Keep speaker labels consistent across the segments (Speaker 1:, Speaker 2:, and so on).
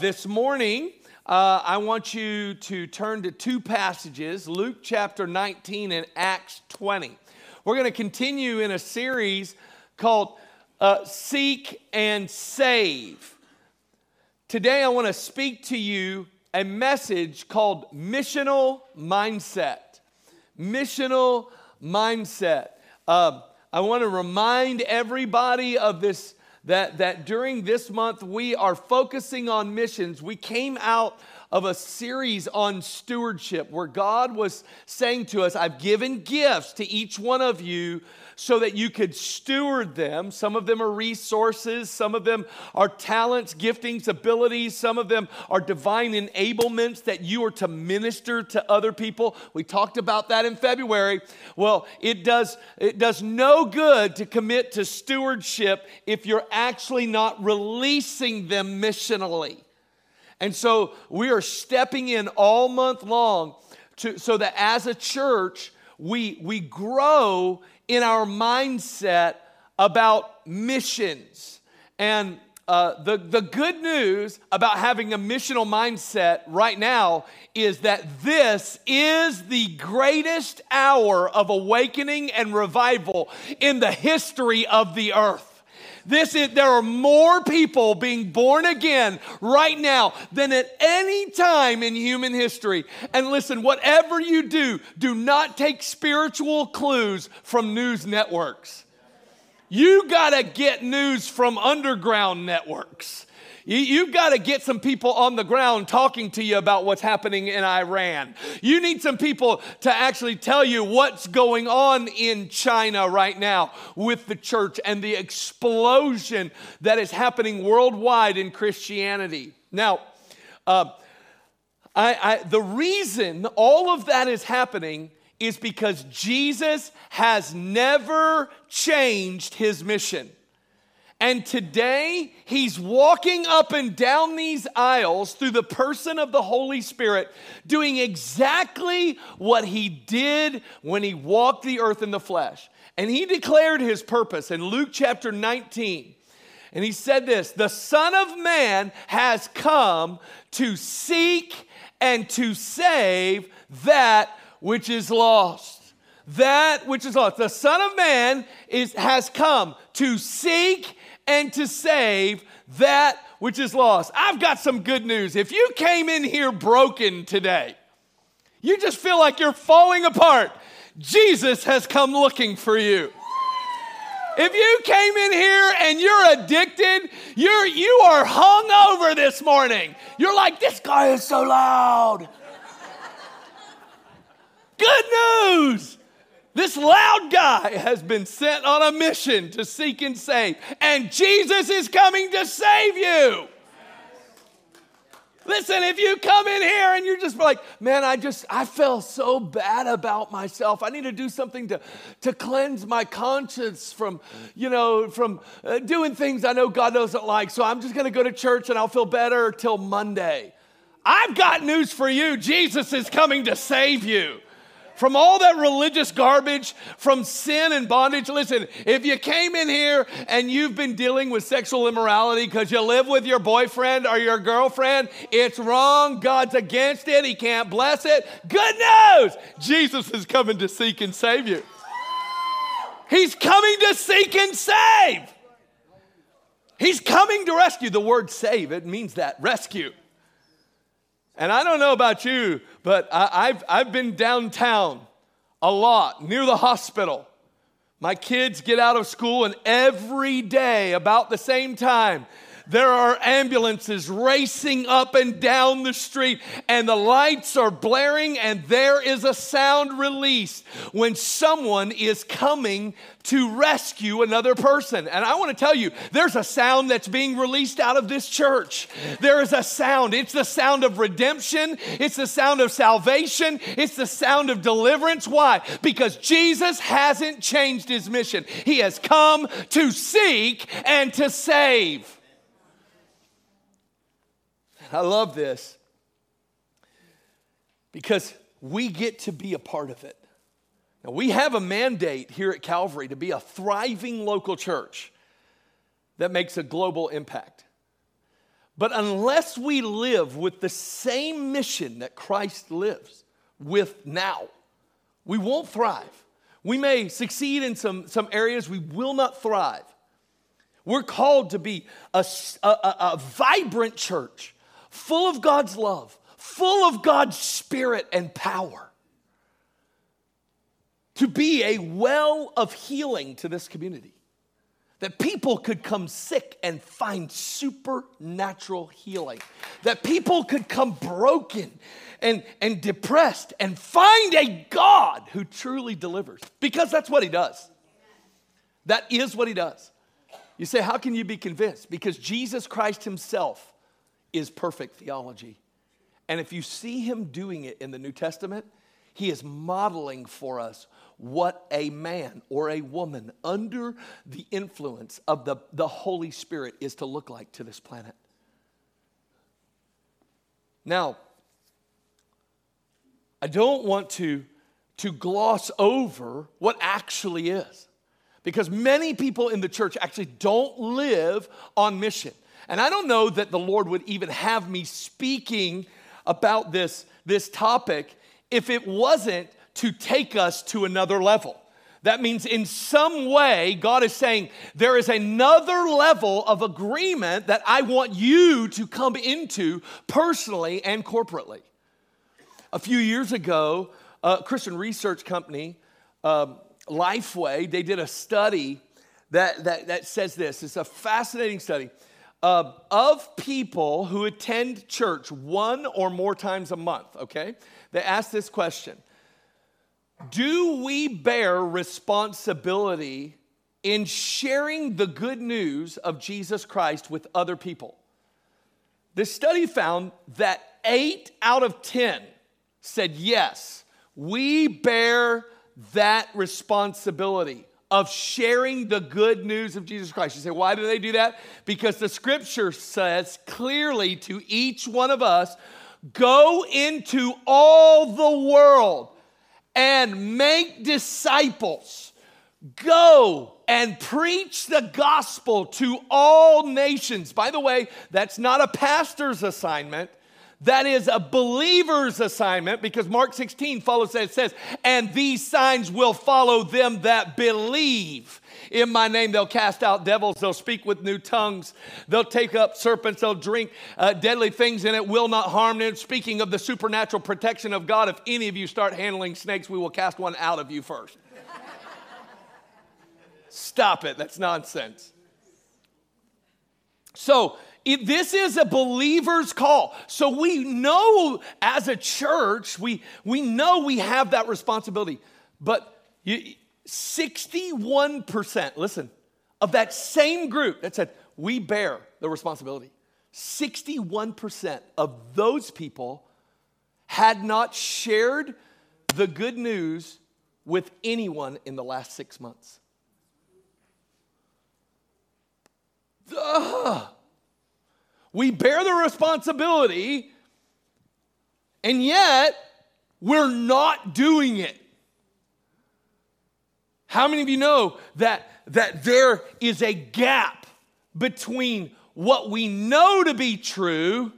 Speaker 1: This morning, uh, I want you to turn to two passages Luke chapter 19 and Acts 20. We're going to continue in a series called uh, Seek and Save. Today, I want to speak to you a message called Missional Mindset. Missional Mindset. Uh, I want to remind everybody of this that, that during this month we are focusing on missions. We came out of a series on stewardship where God was saying to us, I've given gifts to each one of you so that you could steward them. Some of them are resources, some of them are talents, giftings, abilities, some of them are divine enablements that you are to minister to other people. We talked about that in February. Well, it does it does no good to commit to stewardship if you're actually not releasing them missionally. And so we are stepping in all month long to, so that as a church, we, we grow in our mindset about missions. And uh, the, the good news about having a missional mindset right now is that this is the greatest hour of awakening and revival in the history of the earth. This is, there are more people being born again right now than at any time in human history. And listen, whatever you do, do not take spiritual clues from news networks. You got to get news from underground networks. You, have got to get some people on the ground talking to you about what's happening in Iran. You need some people to actually tell you what's going on in China right now with the church and the explosion that is happening worldwide in Christianity. Now, uh, I, I, the reason all of that is happening is because Jesus has never changed his mission. And today, he's walking up and down these aisles through the person of the Holy Spirit, doing exactly what he did when he walked the earth in the flesh. And he declared his purpose in Luke chapter 19. And he said this The Son of Man has come to seek and to save that which is lost that which is lost. The Son of Man is, has come to seek and to save that which is lost. I've got some good news. If you came in here broken today, you just feel like you're falling apart, Jesus has come looking for you. If you came in here and you're addicted, you're you are hung over this morning. You're like, this guy is so loud. Good news. This loud guy has been sent on a mission to seek and save, and Jesus is coming to save you. Listen, if you come in here and you're just like, man, I just, I feel so bad about myself. I need to do something to, to cleanse my conscience from, you know, from uh, doing things I know God doesn't like. So I'm just going to go to church and I'll feel better till Monday. I've got news for you. Jesus is coming to save you from all that religious garbage, from sin and bondage. Listen, if you came in here and you've been dealing with sexual immorality because you live with your boyfriend or your girlfriend, it's wrong. God's against it. He can't bless it. Good news! Jesus is coming to seek and save you. He's coming to seek and save. He's coming to rescue. The word save, it means that rescue. And I don't know about you, but I, have I've been downtown a lot near the hospital. My kids get out of school, and every day, about the same time, there are ambulances racing up and down the street, and the lights are blaring, and there is a sound released when someone is coming to rescue another person. And I want to tell you, there's a sound that's being released out of this church. There is a sound. It's the sound of redemption, it's the sound of salvation, it's the sound of deliverance. Why? Because Jesus hasn't changed his mission, he has come to seek and to save. I love this because we get to be a part of it. Now, we have a mandate here at Calvary to be a thriving local church that makes a global impact. But unless we live with the same mission that Christ lives with now, we won't thrive. We may succeed in some, some areas, we will not thrive. We're called to be a, a, a, vibrant church, full of God's love, full of God's spirit and power, to be a well of healing to this community that people could come sick and find supernatural healing, that people could come broken and, and depressed and find a God who truly delivers, because that's what He does. That is what He does. You say, How can you be convinced? Because Jesus Christ Himself is perfect theology. And if you see Him doing it in the New Testament, He is modeling for us what a man or a woman under the influence of the, the Holy Spirit is to look like to this planet. Now, I don't want to, to gloss over what actually is, because many people in the church actually don't live on mission. And I don't know that the Lord would even have me speaking about this, this topic if it wasn't to take us to another level. That means in some way, God is saying, there is another level of agreement that I want you to come into personally and corporately. A few years ago, a Christian research company, um, Lifeway, they did a study that, that, that says this. It's a fascinating study. Uh, of people who attend church one or more times a month, okay? They asked this question do we bear responsibility in sharing the good news of Jesus Christ with other people? This study found that eight out of 10 said, yes, we bear that responsibility of sharing the good news of Jesus Christ. You say, why do they do that? Because the scripture says clearly to each one of us go into all the world and make disciples. Go and preach the gospel to all nations. By the way, that's not a pastor's assignment. That is a believer's assignment because Mark 16 follows that. It says, and these signs will follow them that believe. In my name, they'll cast out devils, they'll speak with new tongues, they'll take up serpents, they'll drink uh, deadly things, and it will not harm them. Speaking of the supernatural protection of God, if any of you start handling snakes, we will cast one out of you first. Stop it, that's nonsense. So, it, this is a believer's call. So we know as a church, we, we know we have that responsibility. But you, 61%, listen, of that same group that said, we bear the responsibility, 61% of those people had not shared the good news with anyone in the last six months. Ugh. We bear the responsibility, and yet we're not doing it. How many of you know that, that there is a gap between what we know to be true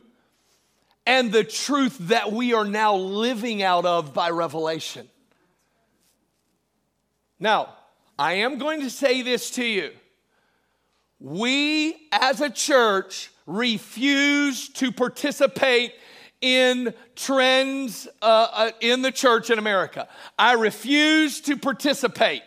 Speaker 1: and the truth that we are now living out of by revelation? Now, I am going to say this to you. We as a church refuse to participate in trends uh, uh, in the church in America. I refuse to participate.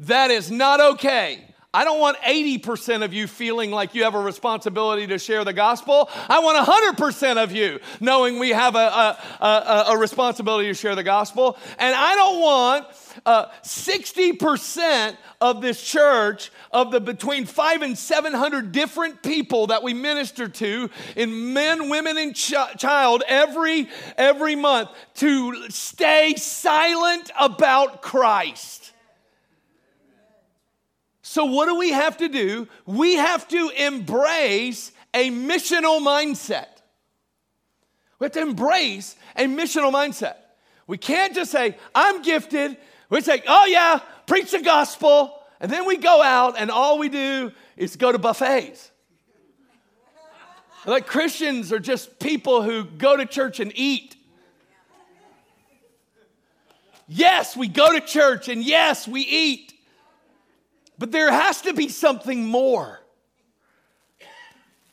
Speaker 1: That is not okay. I don't want 80% of you feeling like you have a responsibility to share the gospel. I want 100% of you knowing we have a, a, a, a responsibility to share the gospel. And I don't want uh, 60% of this church, of the between five and 700 different people that we minister to in men, women, and ch- child every, every month to stay silent about Christ. So, what do we have to do? We have to embrace a missional mindset. We have to embrace a missional mindset. We can't just say, I'm gifted. We say, oh, yeah, preach the gospel. And then we go out and all we do is go to buffets. Like Christians are just people who go to church and eat. Yes, we go to church and yes, we eat. But there has to be something more.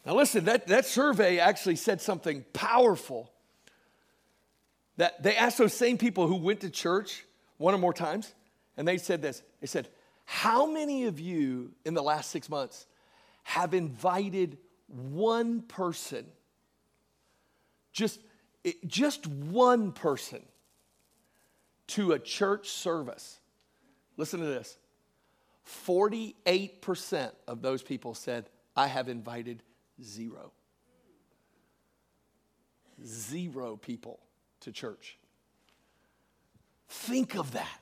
Speaker 1: Now, listen, that, that survey actually said something powerful. That they asked those same people who went to church one or more times, and they said this They said, How many of you in the last six months have invited one person, just, eh, just one person, to a church service? Listen to this 48% of those people said, I have invited zero. Zero people to church. Think of that.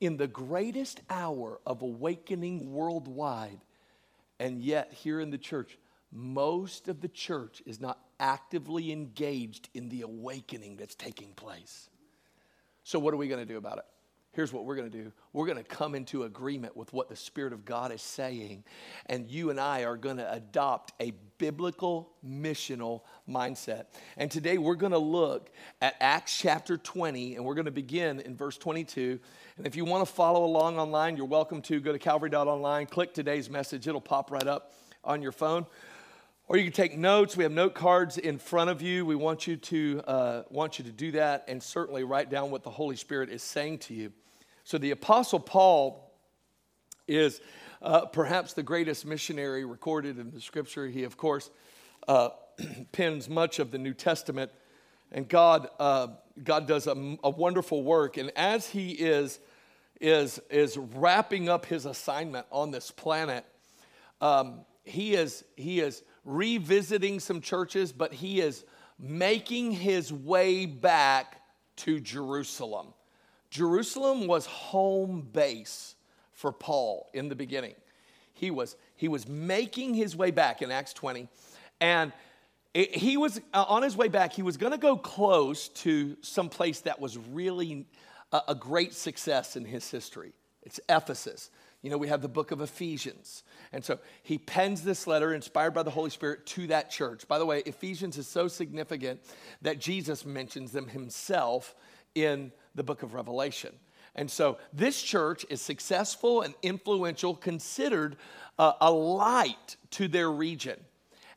Speaker 1: In the greatest hour of awakening worldwide, and yet here in the church, most of the church is not actively engaged in the awakening that's taking place. So, what are we going to do about it? Here's what we're going to do we're going to come into agreement with what the Spirit of God is saying, and you and I are going to adopt a biblical missional mindset. And today we're going to look at Acts chapter 20, and we're going to begin in verse 22. And if you want to follow along online, you're welcome to go to calvary.online, click today's message, it'll pop right up on your phone. Or you can take notes. We have note cards in front of you. We want you to uh, want you to do that, and certainly write down what the Holy Spirit is saying to you. So the Apostle Paul is uh, perhaps the greatest missionary recorded in the scripture. He, of course, uh, pens much of the New Testament, and God, uh, God does a, a, wonderful work. And as he is, is, is wrapping up his assignment on this planet, um, he, is, he is revisiting some churches, but he is making his way back to Jerusalem. Jerusalem was home base for Paul in the beginning. He was, he was making his way back in Acts 20, and it, he was uh, on his way back, he was going to go close to some place that was really a, a great success in his history. It's Ephesus. You know, we have the book of Ephesians. And so he pens this letter inspired by the Holy Spirit to that church. By the way, Ephesians is so significant that Jesus mentions them himself in the book of Revelation. And so this church is successful and influential, considered uh, a light to their region.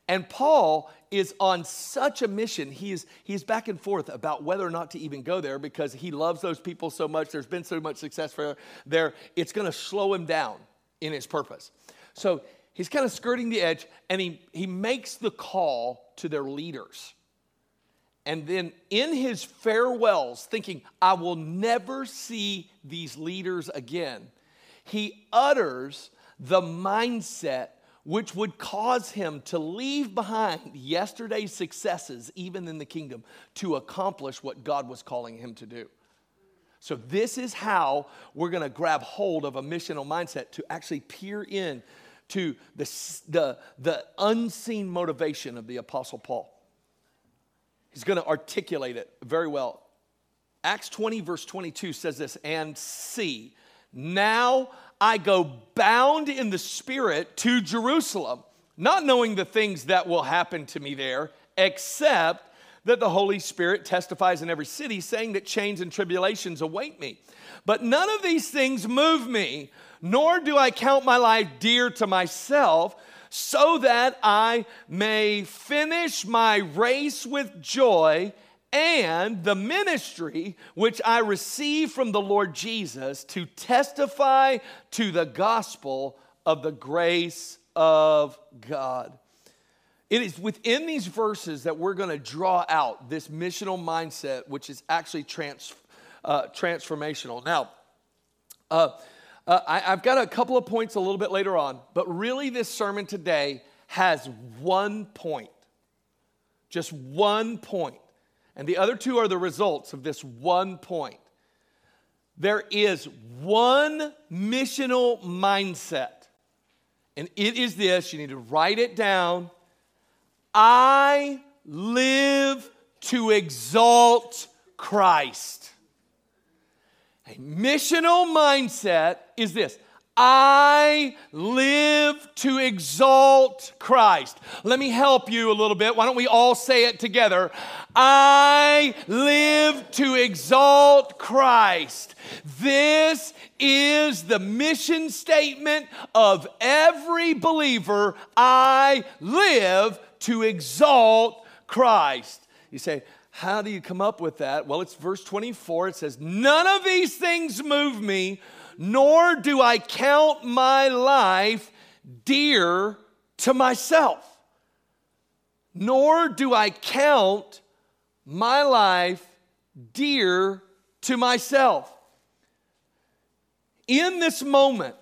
Speaker 1: And Paul is on such a mission. He is, he's back and forth about whether or not to even go there because he loves those people so much. There's been so much success for there. It's going to slow him down in his purpose. So he's kind of skirting the edge and he, he makes the call to their leaders. And then in his farewells, thinking, I will never see these leaders again, he utters the mindset which would cause him to leave behind yesterday's successes, even in the kingdom, to accomplish what God was calling him to do. So, this is how we're going to grab hold of a missional mindset to actually peer in to the, the, the unseen motivation of the Apostle Paul. He's going to articulate it very well. Acts 20, verse 22 says this And see, now I go bound in the Spirit to Jerusalem, not knowing the things that will happen to me there, except that the Holy Spirit testifies in every city, saying that chains and tribulations await me. But none of these things move me, nor do I count my life dear to myself so that I may finish my race with joy and the ministry which I receive from the Lord Jesus to testify to the gospel of the grace of God. It is within these verses that we're going to draw out this missional mindset, which is actually trans, uh, transformational. Now, uh, uh, I, have got a couple of points a little bit later on, but really, this sermon today has one point. Just one point. And the other two are the results of this one point. There is one missional mindset, and it is this you need to write it down. I live to exalt Christ. A missional mindset is this I live to exalt Christ. Let me help you a little bit. Why don't we all say it together? I live to exalt Christ. This is the mission statement of every believer. I live to exalt Christ. You say, how do you come up with that? Well, it's verse 24. It says, None of these things move me, nor do I count my life dear to myself. Nor do I count my life dear to myself. In this moment,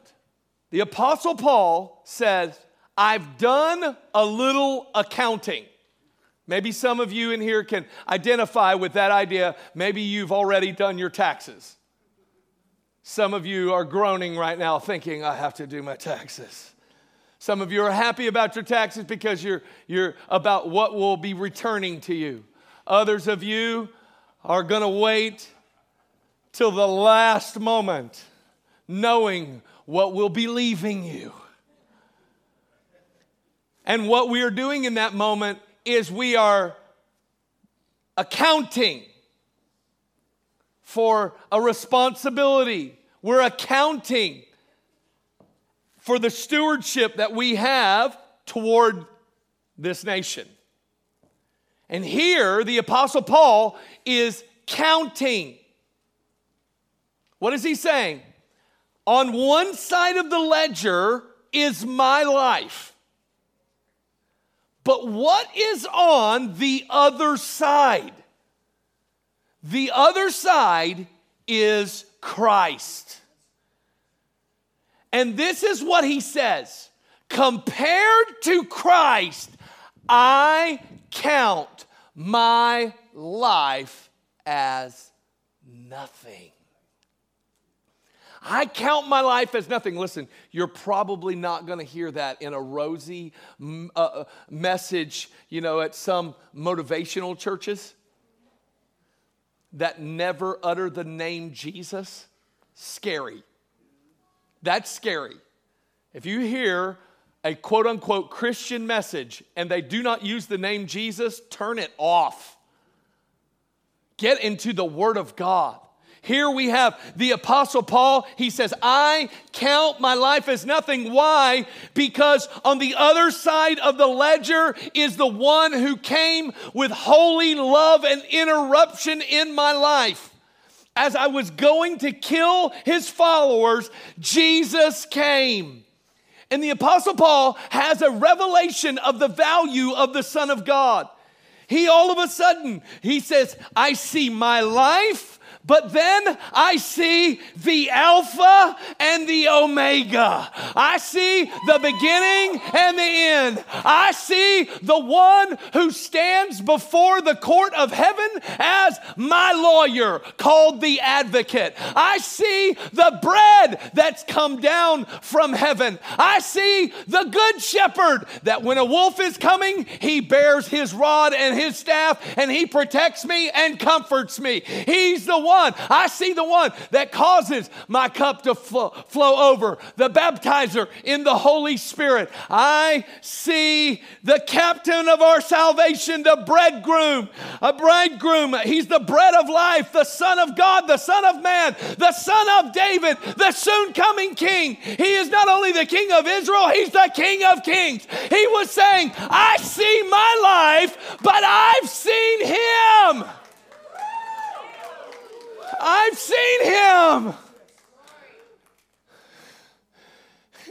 Speaker 1: the Apostle Paul says, I've done a little accounting. Maybe some of you in here can identify with that idea. Maybe you've already done your taxes. Some of you are groaning right now thinking, I have to do my taxes. Some of you are happy about your taxes because you're, you're about what will be returning to you. Others of you are going to wait till the last moment, knowing what will be leaving you. And what we are doing in that moment is we are accounting for a responsibility. We're accounting for the stewardship that we have toward this nation. And here, the Apostle Paul is counting. What is he saying? On one side of the ledger is my life. But what is on the other side? The other side is Christ. And this is what he says compared to Christ, I count my life as nothing. I count my life as nothing. Listen, you're probably not going to hear that in a rosy uh, uh, message, you know, at some motivational churches that never utter the name Jesus. Scary. That's scary. If you hear a quote unquote Christian message and they do not use the name Jesus, turn it off. Get into the Word of God. Here we have the Apostle Paul. He says, I count my life as nothing. Why? Because on the other side of the ledger is the one who came with holy love and interruption in my life. As I was going to kill his followers, Jesus came. And the Apostle Paul has a revelation of the value of the Son of God. He all of a sudden, he says, I see my life but then I see the Alpha and the Omega. I see the beginning and the end. I see the one who stands before the court of heaven as my lawyer, called the advocate. I see the bread that's come down from heaven. I see the good shepherd that when a wolf is coming, he bears his rod and his staff and he protects me and comforts me. He's the one one. I see the one that causes my cup to flow, flow over, the baptizer in the Holy Spirit. I see the captain of our salvation, the bridegroom, a bridegroom. He's the bread of life, the Son of God, the Son of Man, the Son of David, the soon coming King. He is not only the King of Israel, he's the King of Kings. He was saying, I see my life, but I've seen him. I've seen him.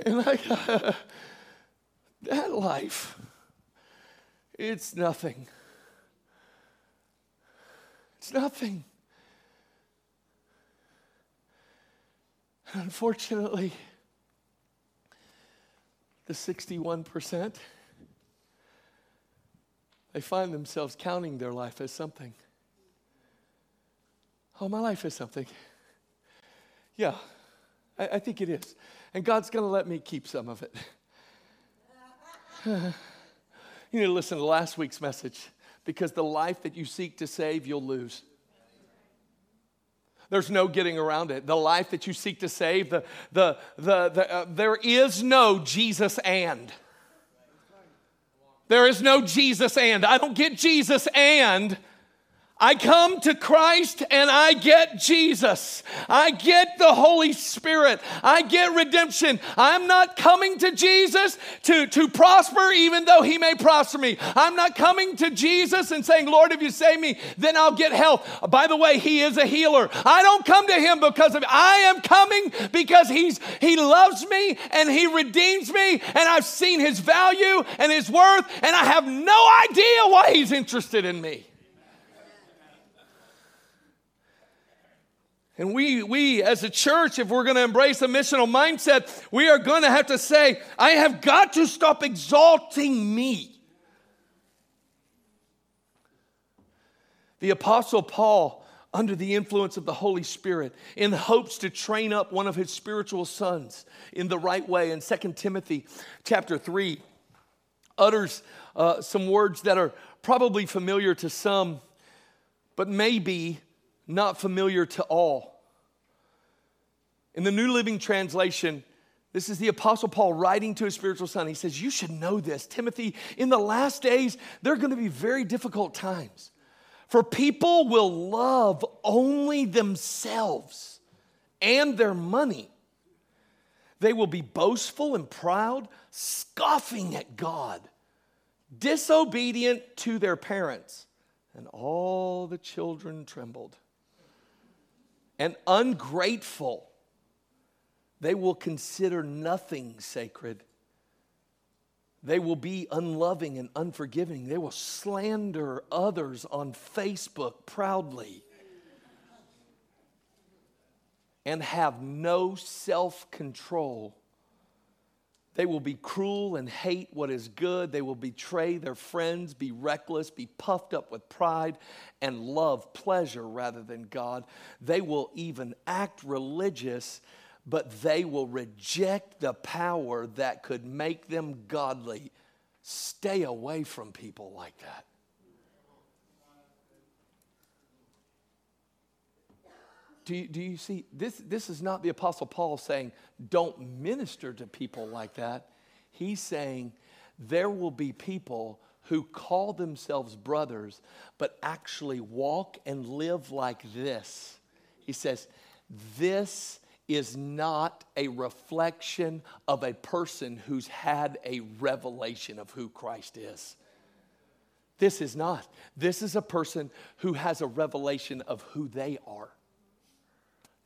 Speaker 1: And I got that life, it's nothing. It's nothing. Unfortunately, the 61%, they find themselves counting their life as something. Oh, my life is something. Yeah, I, I think it is. And God's going to let me keep some of it. you need to listen to last week's message because the life that you seek to save, you'll lose. There's no getting around it. The life that you seek to save, the, the, the, the uh, there is no Jesus and. There is no Jesus and. I don't get Jesus and I come to Christ and I get Jesus. I get the Holy Spirit. I get redemption. I'm not coming to Jesus to, to prosper, even though He may prosper me. I'm not coming to Jesus and saying, Lord, if you save me, then I'll get health. By the way, He is a healer. I don't come to Him because of I am coming because He's He loves me and He redeems me, and I've seen His value and His worth, and I have no idea why He's interested in me. And we, we as a church, if we're going to embrace a missional mindset, we are going to have to say, I have got to stop exalting me. The Apostle Paul, under the influence of the Holy Spirit, in hopes to train up one of his spiritual sons in the right way, in 2 Timothy chapter 3, utters uh, some words that are probably familiar to some, but maybe not familiar to all. In the New Living Translation, this is the Apostle Paul writing to his spiritual son. He says, You should know this, Timothy. In the last days, there are going to be very difficult times. For people will love only themselves and their money. They will be boastful and proud, scoffing at God, disobedient to their parents. And all the children trembled and ungrateful. They will consider nothing sacred. They will be unloving and unforgiving. They will slander others on Facebook proudly and have no self control. They will be cruel and hate what is good. They will betray their friends, be reckless, be puffed up with pride, and love pleasure rather than God. They will even act religious, but they will reject the power that could make them godly. Stay away from people like that. Do you, do you see? This, this is not the Apostle Paul saying, don't minister to people like that. He's saying, there will be people who call themselves brothers, but actually walk and live like this. He says, this is not a reflection of a person who's had a revelation of who Christ is. This is not. This is a person who has a revelation of who they are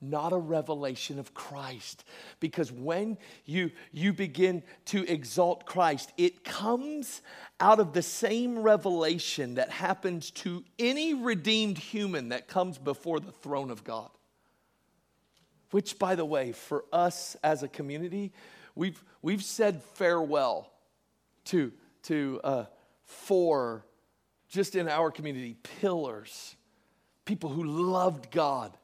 Speaker 1: not a revelation of Christ. Because when you, you begin to exalt Christ, it comes out of the same revelation that happens to any redeemed human that comes before the throne of God. Which, by the way, for us as a community, we've, we've said farewell to, to uh, four, just in our community, pillars, people who loved God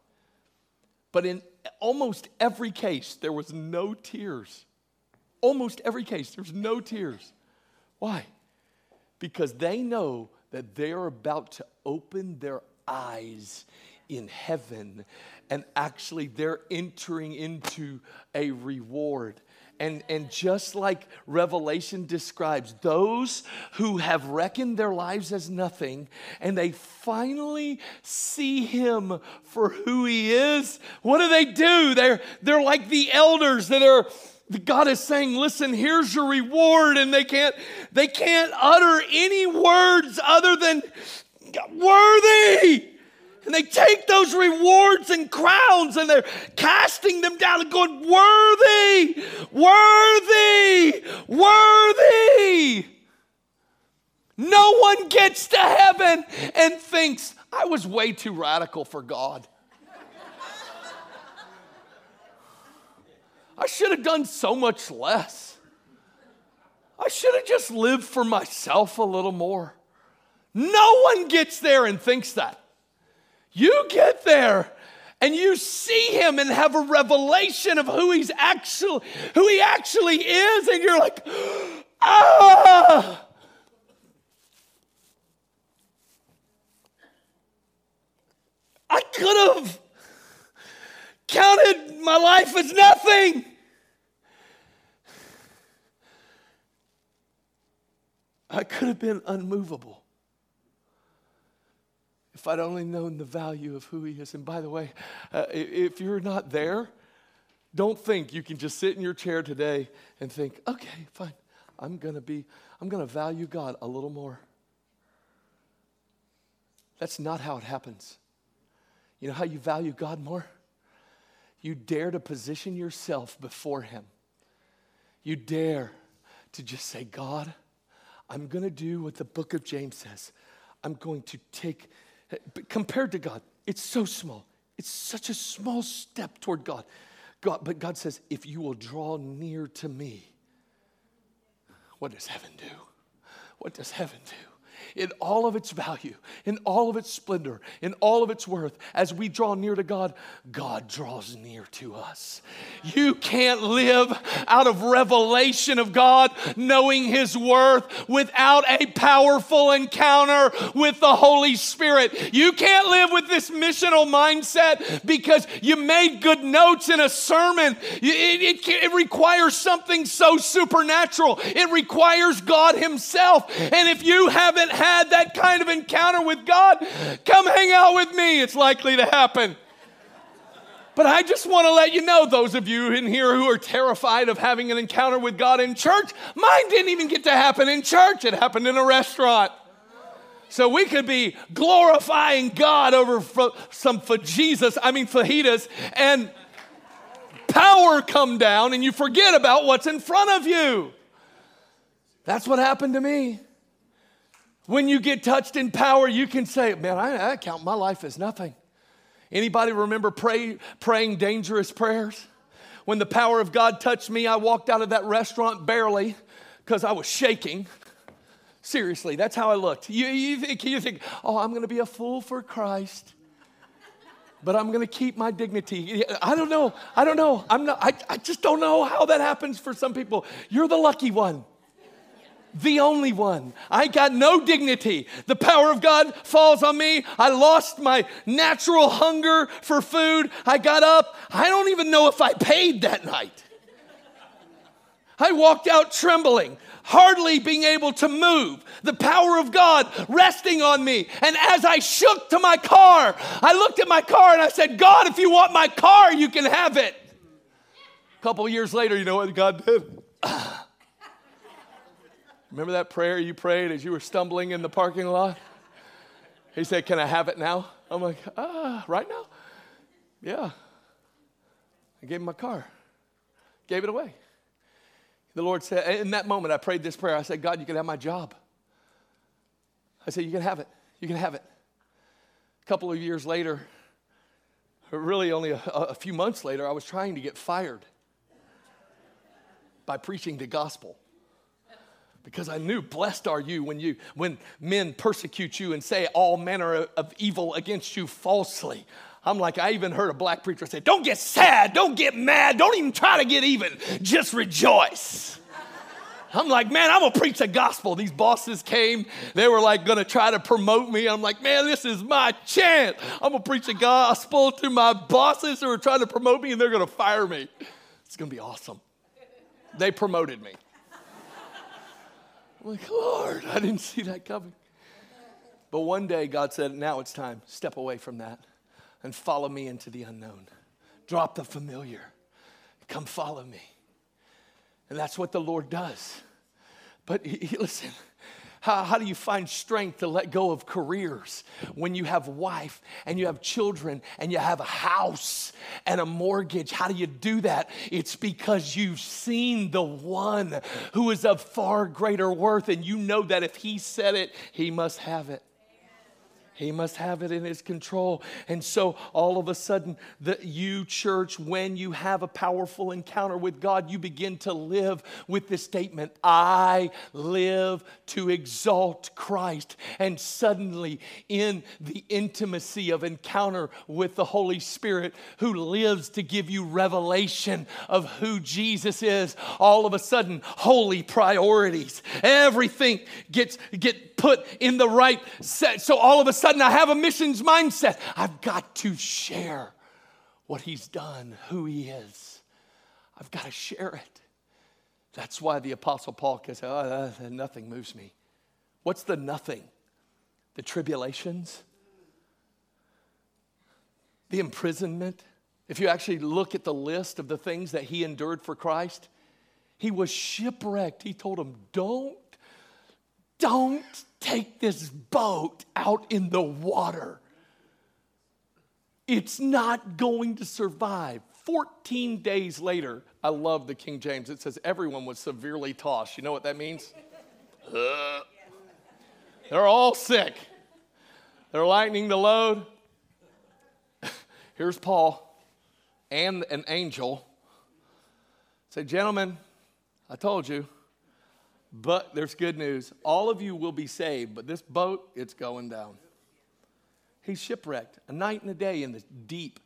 Speaker 1: but in almost every case, there was no tears. Almost every case, there's no tears. Why? Because they know that they're about to open their eyes in heaven and actually they're entering into a reward. And, and just like Revelation describes, those who have reckoned their lives as nothing and they finally see him for who he is, what do they do? They're, they're like the elders that are. God is saying, listen, here's your reward, and they can't, they can't utter any words other than worthy. And they take those rewards and crowns and they're casting them down and going, worthy, worthy, worthy. No one gets to heaven and thinks, I was way too radical for God. I should have done so much less. I should have just lived for myself a little more. No one gets there and thinks that. You get there and you see him and have a revelation of who he's actually who he actually is and you're like ah I could have counted my life as nothing. I could have been unmovable if I'd only known the value of who He is. And by the way, uh, if you're not there, don't think you can just sit in your chair today and think, okay, fine, I'm gonna be, I'm gonna value God a little more. That's not how it happens. You know how you value God more? You dare to position yourself before Him. You dare to just say, God, I'm going to do what the book of James says. I'm going to take, compared to God, it's so small. It's such a small step toward God. God, but God says, if you will draw near to me, what does heaven do? What does heaven do? In all of its value, in all of its splendor, in all of its worth, as we draw near to God, God draws near to us. You can't live out of revelation of God, knowing His worth, without a powerful encounter with the Holy Spirit. You can't live with this missional mindset because you made good notes in a sermon. It, it, it requires something so supernatural, it requires God Himself. And if you haven't had that kind of encounter with God, come hang out with me. It's likely to happen. But I just want to let you know, those of you in here who are terrified of having an encounter with God in church, mine didn't even get to happen in church, it happened in a restaurant. So we could be glorifying God over some for Jesus, I mean fajitas, and power come down and you forget about what's in front of you. That's what happened to me. When you get touched in power, you can say, Man, I, I count my life as nothing. Anybody remember pray, praying dangerous prayers? When the power of God touched me, I walked out of that restaurant barely because I was shaking. Seriously, that's how I looked. You, you, think, you think, oh, I'm going to be a fool for Christ, but I'm going to keep my dignity. I don't know. I don't know. I'm not, I, I just don't know how that happens for some people. You're the lucky one the only one. I got no dignity. The power of God falls on me. I lost my natural hunger for food. I got up. I don't even know if I paid that night. I walked out trembling, hardly being able to move. The power of God resting on me. And as I shook to my car, I looked at my car and I said, God, if you want my car, you can have it. A couple years later, you know what God did? Remember that prayer you prayed as you were stumbling in the parking lot? He said, Can I have it now? I'm like, Ah, right now? Yeah. I gave him my car, gave it away. The Lord said, in that moment, I prayed this prayer. I said, God, you can have my job. I said, You can have it. You can have it. A couple of years later, really only a, a few months later, I was trying to get fired by preaching the gospel because I knew blessed are you when you when men persecute you and say all manner of evil against you falsely. I'm like, I even heard a black preacher say, Don't get sad, don't get mad, don't even try to get even, just rejoice. I'm like, man, I'm gonna preach the gospel. These bosses came, they were like gonna try to promote me. I'm like, man, this is my chance. I'm gonna preach the gospel to my bosses who are trying to promote me and they're gonna fire me. It's gonna be awesome. They promoted me. I'm like, Lord, I didn't see that coming. But one day God said, Now it's time. Step away from that and follow me into the unknown. Drop the familiar. Come follow me. And that's what the Lord does. But he, he, listen, how, how do you find strength to let go of careers when you have wife and you have children and you have a house and a mortgage? How do you do that? It's because you've seen the one who is of far greater worth, and you know that if he said it, he must have it. He must have it in his control. And so, all of a sudden, the, you, church, when you have a powerful encounter with God, you begin to live with this statement I live to exalt Christ. And suddenly, in the intimacy of encounter with the Holy Spirit, who lives to give you revelation of who Jesus is, all of a sudden, holy priorities, everything gets get put in the right set. So, all of a sudden, I have a missions mindset. I've got to share what he's done, who he is. I've got to share it. That's why the Apostle Paul can say, Oh, uh, nothing moves me. What's the nothing? The tribulations, the imprisonment. If you actually look at the list of the things that he endured for Christ, he was shipwrecked. He told him, Don't, don't take this boat out in the water. It's not going to survive. 14 days later, I love the King James. It says everyone was severely tossed. You know what that means? Uh, they're all sick. They're lightening the load. Here's Paul and an angel. Say, gentlemen, I told you, but there's good news. All of you will be saved, but this boat, it's going down. He's shipwrecked a night and a day in the deep.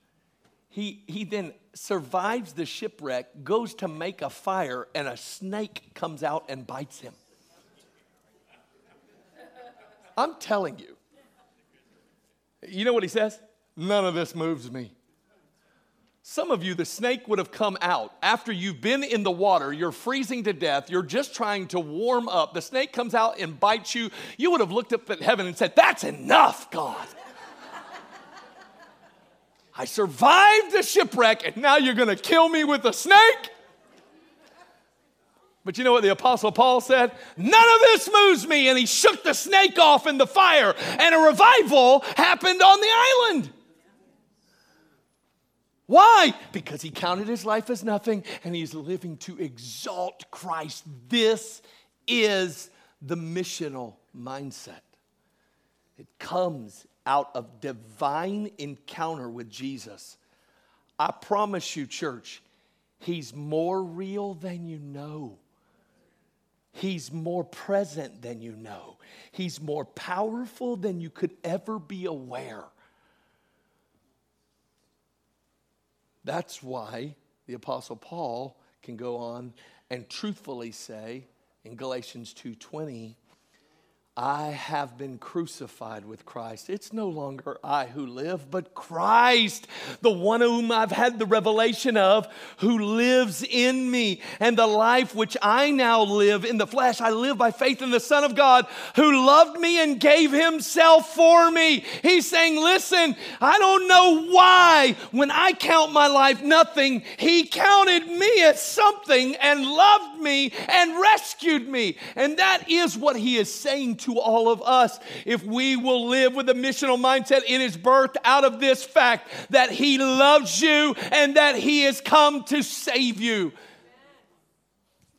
Speaker 1: He, he then survives the shipwreck, goes to make a fire, and a snake comes out and bites him. I'm telling you. You know what he says? None of this moves me. Some of you, the snake would have come out after you've been in the water, you're freezing to death, you're just trying to warm up. The snake comes out and bites you. You would have looked up at heaven and said, That's enough, God. I survived the shipwreck, and now you're going to kill me with a snake? But you know what the Apostle Paul said? None of this moves me. And he shook the snake off in the fire, and a revival happened on the island. Why? Because he counted his life as nothing and he's living to exalt Christ. This is the missional mindset. It comes out of divine encounter with Jesus. I promise you, church, He's more real than you know. He's more present than you know. He's more powerful than you could ever be aware. That's why the Apostle Paul can go on and truthfully say in Galatians 2:20, I have been crucified with Christ. It's no longer I who live, but Christ, the one whom I've had the revelation of, who lives in me. And the life which I now live in the flesh, I live by faith in the Son of God who loved me and gave himself for me. He's saying, Listen, I don't know why, when I count my life nothing, he counted me as something and loved me and rescued me. And that is what he is saying to to all of us. If we will live with a missional mindset, it is birthed out of this fact that He loves you and that He has come to save you.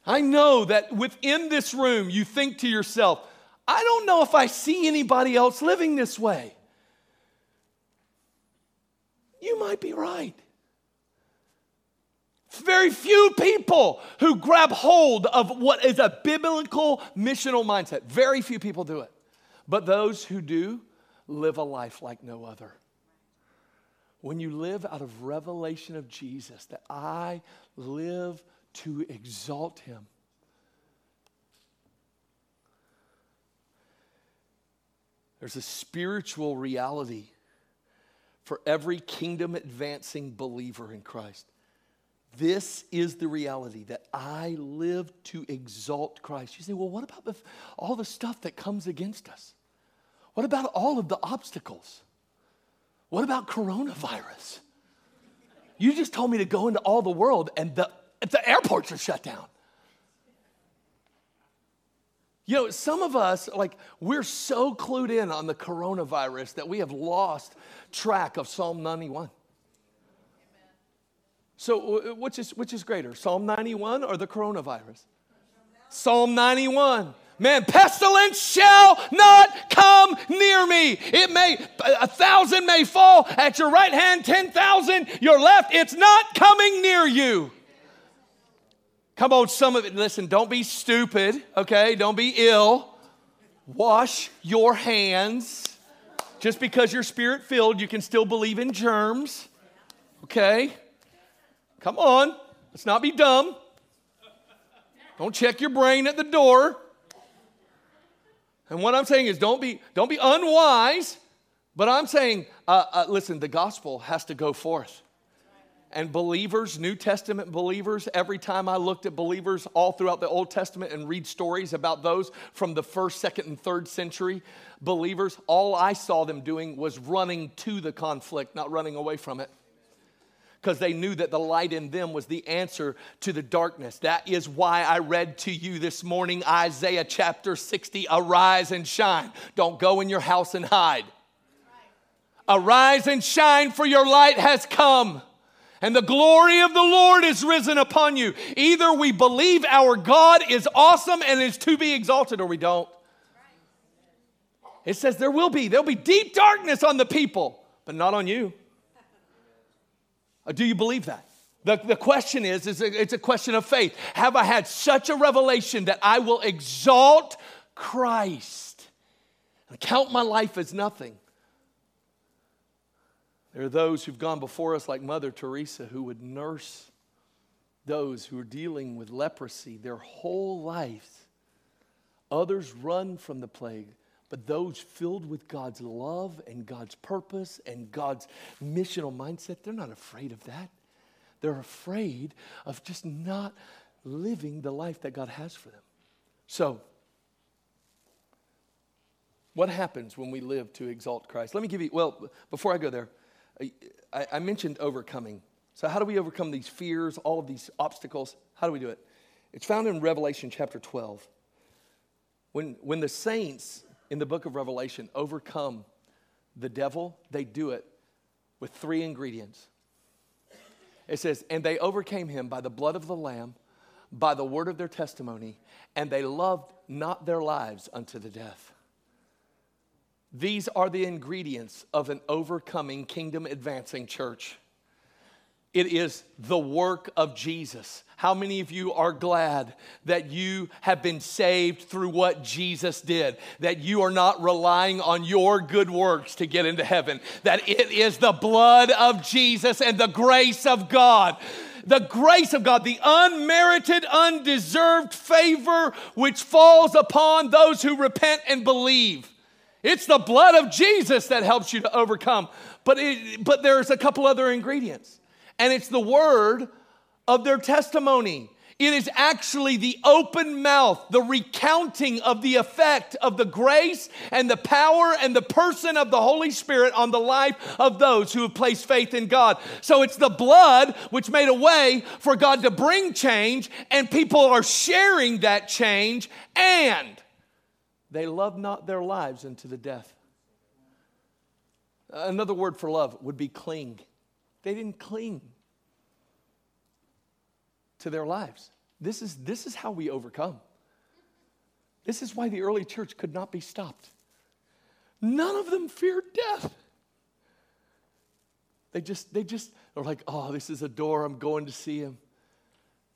Speaker 1: I know that within this room, you think to yourself, I don't know if I see anybody else living this way. You might be right. Very few people who grab hold of what is a biblical missional mindset. Very few people do it. But those who do live a life like no other. When you live out of revelation of Jesus, that I live to exalt him. There's a spiritual reality for every kingdom advancing believer in Christ. This is the reality that I live to exalt Christ. You say, well, what about all the stuff that comes against us? What about all of the obstacles? What about coronavirus? You just told me to go into all the world and the, the airports are shut down. You know, some of us, like, we're so clued in on the coronavirus that we have lost track of Psalm 91. So, uh, uh, which is, which is greater, Psalm 91 or the coronavirus? Psalm 91. Man, pestilence shall not come near me. It may, a thousand may fall at your right hand, 10,000 your left. It's not coming near you. Come on, some of it. Listen, don't be stupid, okay? Don't be ill. Wash your hands. Just because you're spirit filled, you can still believe in germs, okay? Come on, let's not be dumb. Don't check your brain at the door. And what I'm saying is don't be, don't be unwise, but I'm saying, uh, uh, listen, the gospel has to go forth. And believers, New Testament believers, every time I looked at believers all throughout the Old Testament and read stories about those from the first, second, and third century believers, all I saw them doing was running to the conflict, not running away from it. Because they knew that the light in them was the answer to the darkness. That is why I read to you this morning Isaiah chapter 60 Arise and shine. Don't go in your house and hide. Arise and shine, for your light has come and the glory of the Lord is risen upon you. Either we believe our God is awesome and is to be exalted, or we don't. It says there will be, there'll be deep darkness on the people, but not on you. Uh, do you believe that? The, the question is, is it's a question of faith. Have I had such a revelation that I will exalt Christ and count my life as nothing? There are those who've gone before us, like Mother Teresa, who would nurse those who are dealing with leprosy their whole lives. Others run from the plague, but those filled with God's love and God's purpose and God's missional mindset, they're not afraid of that. They're afraid of just not living the life that God has for them. So, what happens when we live to exalt Christ? Let me give you, well, before I go there, I, I mentioned overcoming. So, how do we overcome these fears, all of these obstacles? How do we do it? It's found in Revelation chapter 12. When, when the saints in the book of Revelation overcome the devil, they do it with three ingredients. It says, And they overcame him by the blood of the Lamb, by the word of their testimony, and they loved not their lives unto the death. These are the ingredients of an overcoming, kingdom advancing church. It is the work of Jesus. How many of you are glad that you have been saved through what Jesus did? That you are not relying on your good works to get into heaven. That it is the blood of Jesus and the grace of God. The grace of God, the unmerited, undeserved favor which falls upon those who repent and believe. It's the blood of Jesus that helps you to overcome. But, it, but there's a couple other ingredients, and it's the word of their testimony. It is actually the open mouth, the recounting of the effect of the grace and the power and the person of the Holy Spirit on the life of those who have placed faith in God. So it's the blood which made a way for God to bring change, and people are sharing that change, and they loved not their lives unto the death. Another word for love would be cling. They didn't cling to their lives. This is, this is how we overcome. This is why the early church could not be stopped. None of them feared death. They just, they just are like, oh, this is a door, I'm going to see him.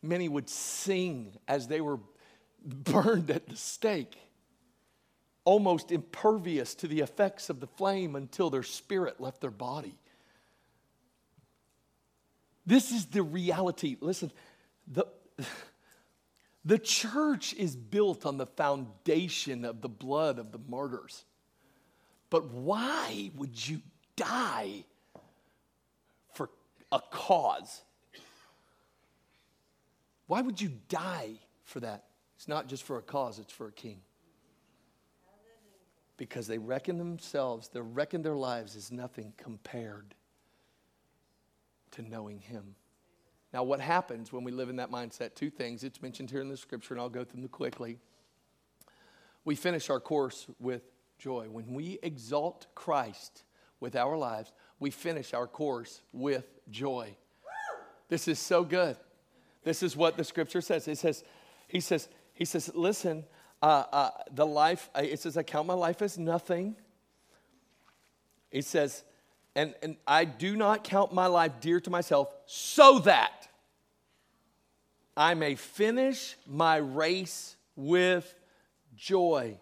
Speaker 1: Many would sing as they were burned at the stake almost impervious to the effects of the flame until their spirit left their body. This is the reality. Listen, the, the church is built on the foundation of the blood of the martyrs. But why would you die for a cause? Why would you die for that? It's not just for a cause, it's for a king because they reckon themselves, they reckon their lives as nothing compared to knowing Him. Now, what happens when we live in that mindset? Two things. It's mentioned here in the scripture, and I'll go through them quickly. We finish our course with joy. When we exalt Christ with our lives, we finish our course with joy. This is so good. This is what the scripture says. It says, He says, He says, listen, uh, uh, the life, it says, I count my life as nothing. It says, and, and I do not count my life dear to myself so that I may finish my race with joy.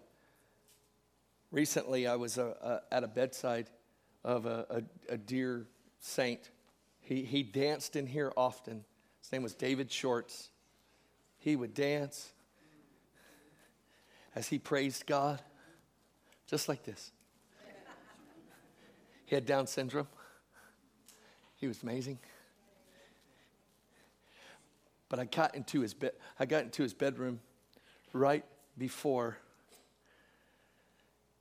Speaker 1: Recently, I was uh, uh, at a bedside of a, a, a dear saint. He, he danced in here often. His name was David Shorts. He would dance as he praised God, just like this. He had Down syndrome. He was amazing. But I got into his bed, I got into his bedroom right before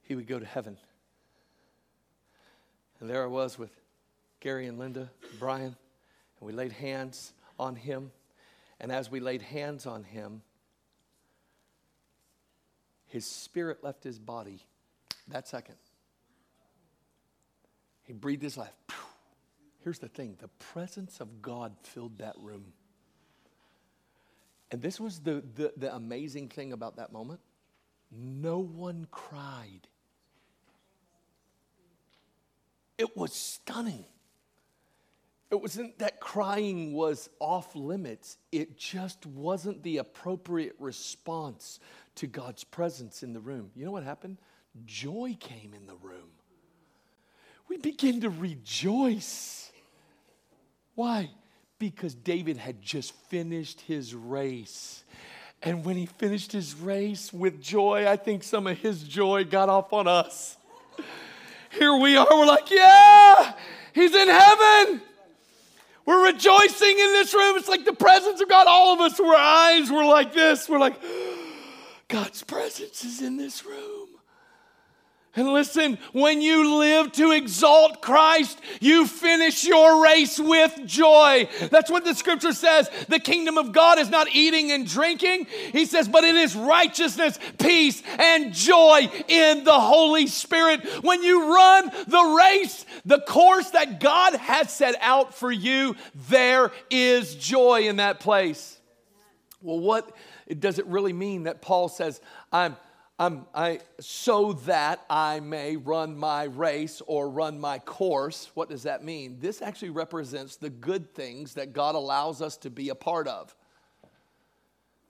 Speaker 1: he would go to heaven. And there I was with Gary and Linda, Brian, and we laid hands on him. And as we laid hands on him, his spirit left his body that second. He breathed his life. Here's the thing the presence of God filled that room. And this was the, the, the amazing thing about that moment no one cried. It was stunning. It wasn't that crying was off limits, it just wasn't the appropriate response to God's presence in the room. You know what happened? Joy came in the room. We begin to rejoice. Why? Because David had just finished his race. And when he finished his race with joy, I think some of his joy got off on us. Here we are, we're like, yeah, he's in heaven. We're rejoicing in this room. It's like the presence of God. All of us, our eyes were like this. We're like, God's presence is in this room. And listen, when you live to exalt Christ, you finish your race with joy. That's what the scripture says. The kingdom of God is not eating and drinking. He says, but it is righteousness, peace, and joy in the Holy Spirit. When you run the race, the course that God has set out for you, there is joy in that place. Well, what does it really mean that Paul says, I'm I'm, I, so that I may run my race or run my course. What does that mean? This actually represents the good things that God allows us to be a part of.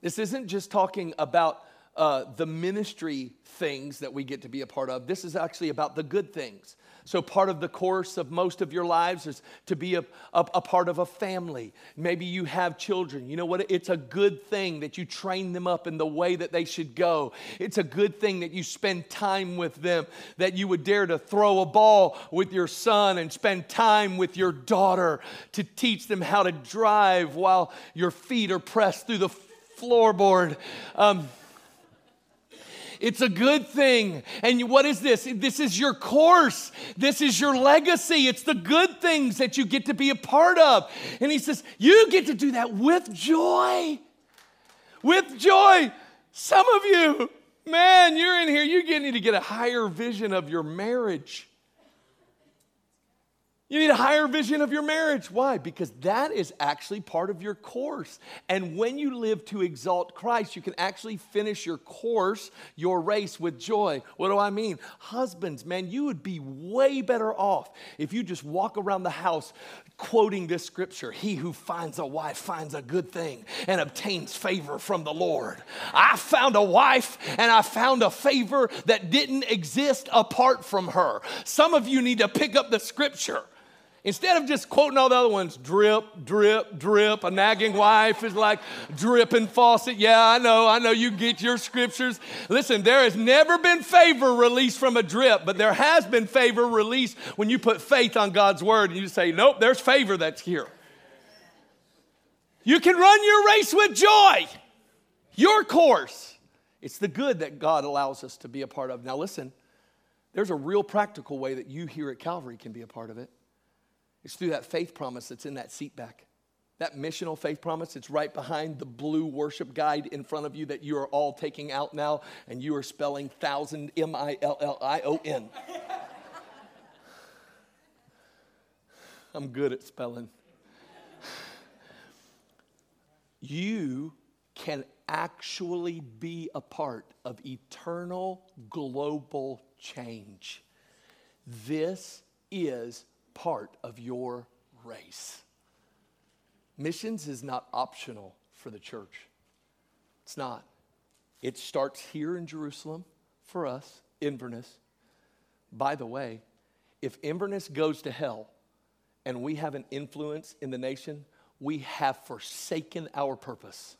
Speaker 1: This isn't just talking about uh, the ministry things that we get to be a part of. This is actually about the good things. So, part of the course of most of your lives is to be a, a, a, part of a family. Maybe you have children. You know what? It's a good thing that you train them up in the way that they should go. It's a good thing that you spend time with them, that you would dare to throw a ball with your son and spend time with your daughter to teach them how to drive while your feet are pressed through the floorboard. Um, it's a good thing. And what is this? This is your course. This is your legacy. It's the good things that you get to be a part of. And he says, You get to do that with joy. With joy. Some of you, man, you're in here, you need to get a higher vision of your marriage. You need a higher vision of your marriage. Why? Because that is actually part of your course. And when you live to exalt Christ, you can actually finish your course, your race with joy. What do I mean? Husbands, man, you would be way better off if you just walk around the house quoting this scripture He who finds a wife finds a good thing and obtains favor from the Lord. I found a wife and I found a favor that didn't exist apart from her. Some of you need to pick up the scripture Instead of just quoting all the other ones, drip, drip, drip, a nagging wife is like dripping faucet. Yeah, I know, I know you get your scriptures. Listen, there has never been favor released from a drip, but there has been favor released when you put faith on God's word and you say, nope, there's favor that's here. You can run your race with joy, your course. It's the good that God allows us to be a part of. Now, listen, there's a real practical way that you here at Calvary can be a part of it. It's through that faith promise that's in that seat back. That missional faith promise, it's right behind the blue worship guide in front of you that you are all taking out now, and you are spelling thousand M I L L I O N. I'm good at spelling. You can actually be a part of eternal global change. This is part of your race. Missions is not optional for the church. It's not. It starts here in Jerusalem for us, Inverness. By the way, if Inverness goes to hell and we have an influence in the nation, we have forsaken our purpose.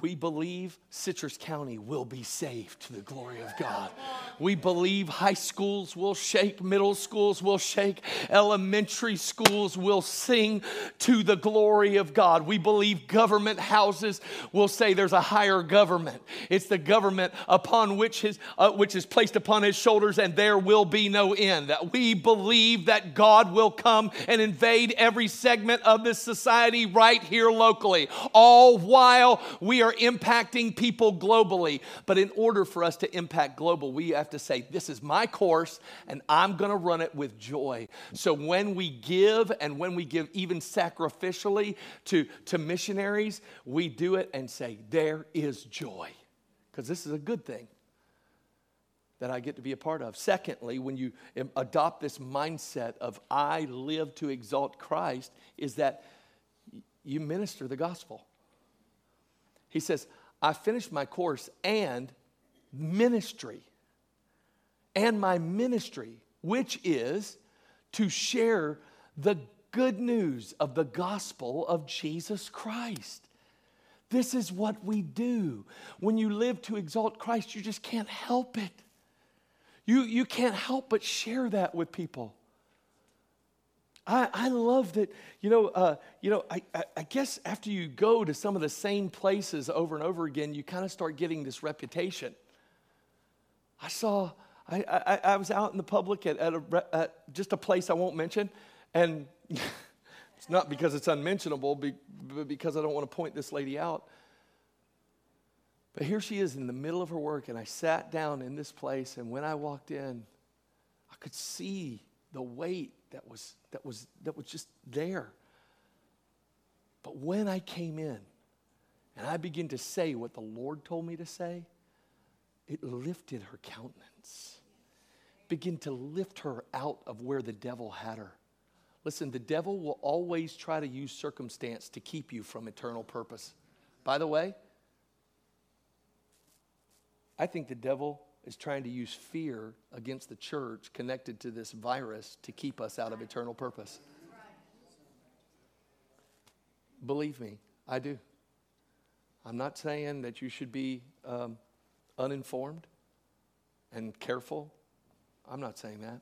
Speaker 1: We believe Citrus County will be saved to the glory of God. We believe high schools will shake, middle schools will shake, elementary schools will sing to the glory of God. We believe government houses will say there's a higher government. It's the government upon which his uh, which is placed upon his shoulders and there will be no end. We believe that God will come and invade every segment of this society right here locally. All while we are impacting people globally. But in order for us to impact global, we have to say, This is my course, and I'm going to run it with joy. So when we give, and when we give even sacrificially to, to missionaries, we do it and say, There is joy. Because this is a good thing that I get to be a part of. Secondly, when you adopt this mindset of I live to exalt Christ, is that you minister the gospel. He says, I finished my course and ministry. And my ministry, which is to share the good news of the gospel of Jesus Christ. This is what we do. When you live to exalt Christ, you just can't help it. You, you can't help but share that with people. I, I love that, you know, uh, you know I, I, guess after you go to some of the same places over and over again, you kind of start getting this reputation. I saw, I, I, I was out in the public at, at, a, at just a place I won't mention, and it's not because it's unmentionable, but because I don't want to point this lady out. But here she is in the middle of her work, and I sat down in this place, and when I walked in, I could see the weight that was, that was, that was just there. But when I came in and I began to say what the Lord told me to say, it lifted her countenance, began to lift her out of where the devil had her. Listen, the devil will always try to use circumstance to keep you from eternal purpose. By the way, I think the devil is trying to use fear against the church connected to this virus to keep us out of eternal purpose. Believe me, I do. I'm not saying that you should be um, uninformed and careful. I'm not saying that.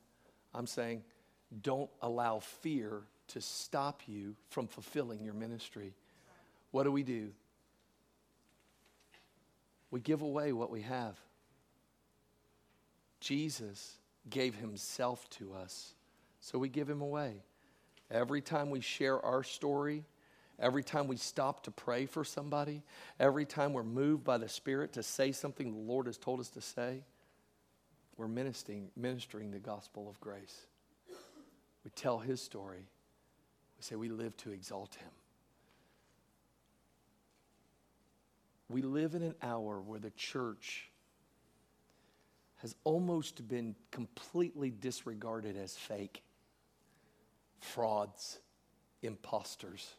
Speaker 1: I'm saying don't allow fear to stop you from fulfilling your ministry. What do we do? We give away what we have. Jesus gave himself to us, so we give him away. Every time we share our story, every time we stop to pray for somebody, every time we're moved by the Spirit to say something the Lord has told us to say, we're ministering, ministering the gospel of grace. We tell his story. We say we live to exalt him. We live in an hour where the church has almost been completely disregarded as fake, frauds, imposters.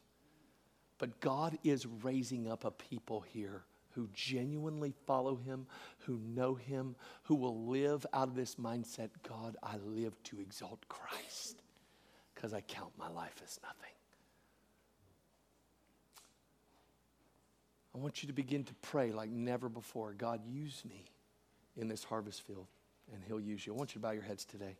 Speaker 1: But God is raising up a people here who genuinely follow Him, who know Him, who will live out of this mindset God, I live to exalt Christ because I count my life as nothing. I want you to begin to pray like never before God, use me in this harvest field, and He'll use you. I want you to bow your heads today.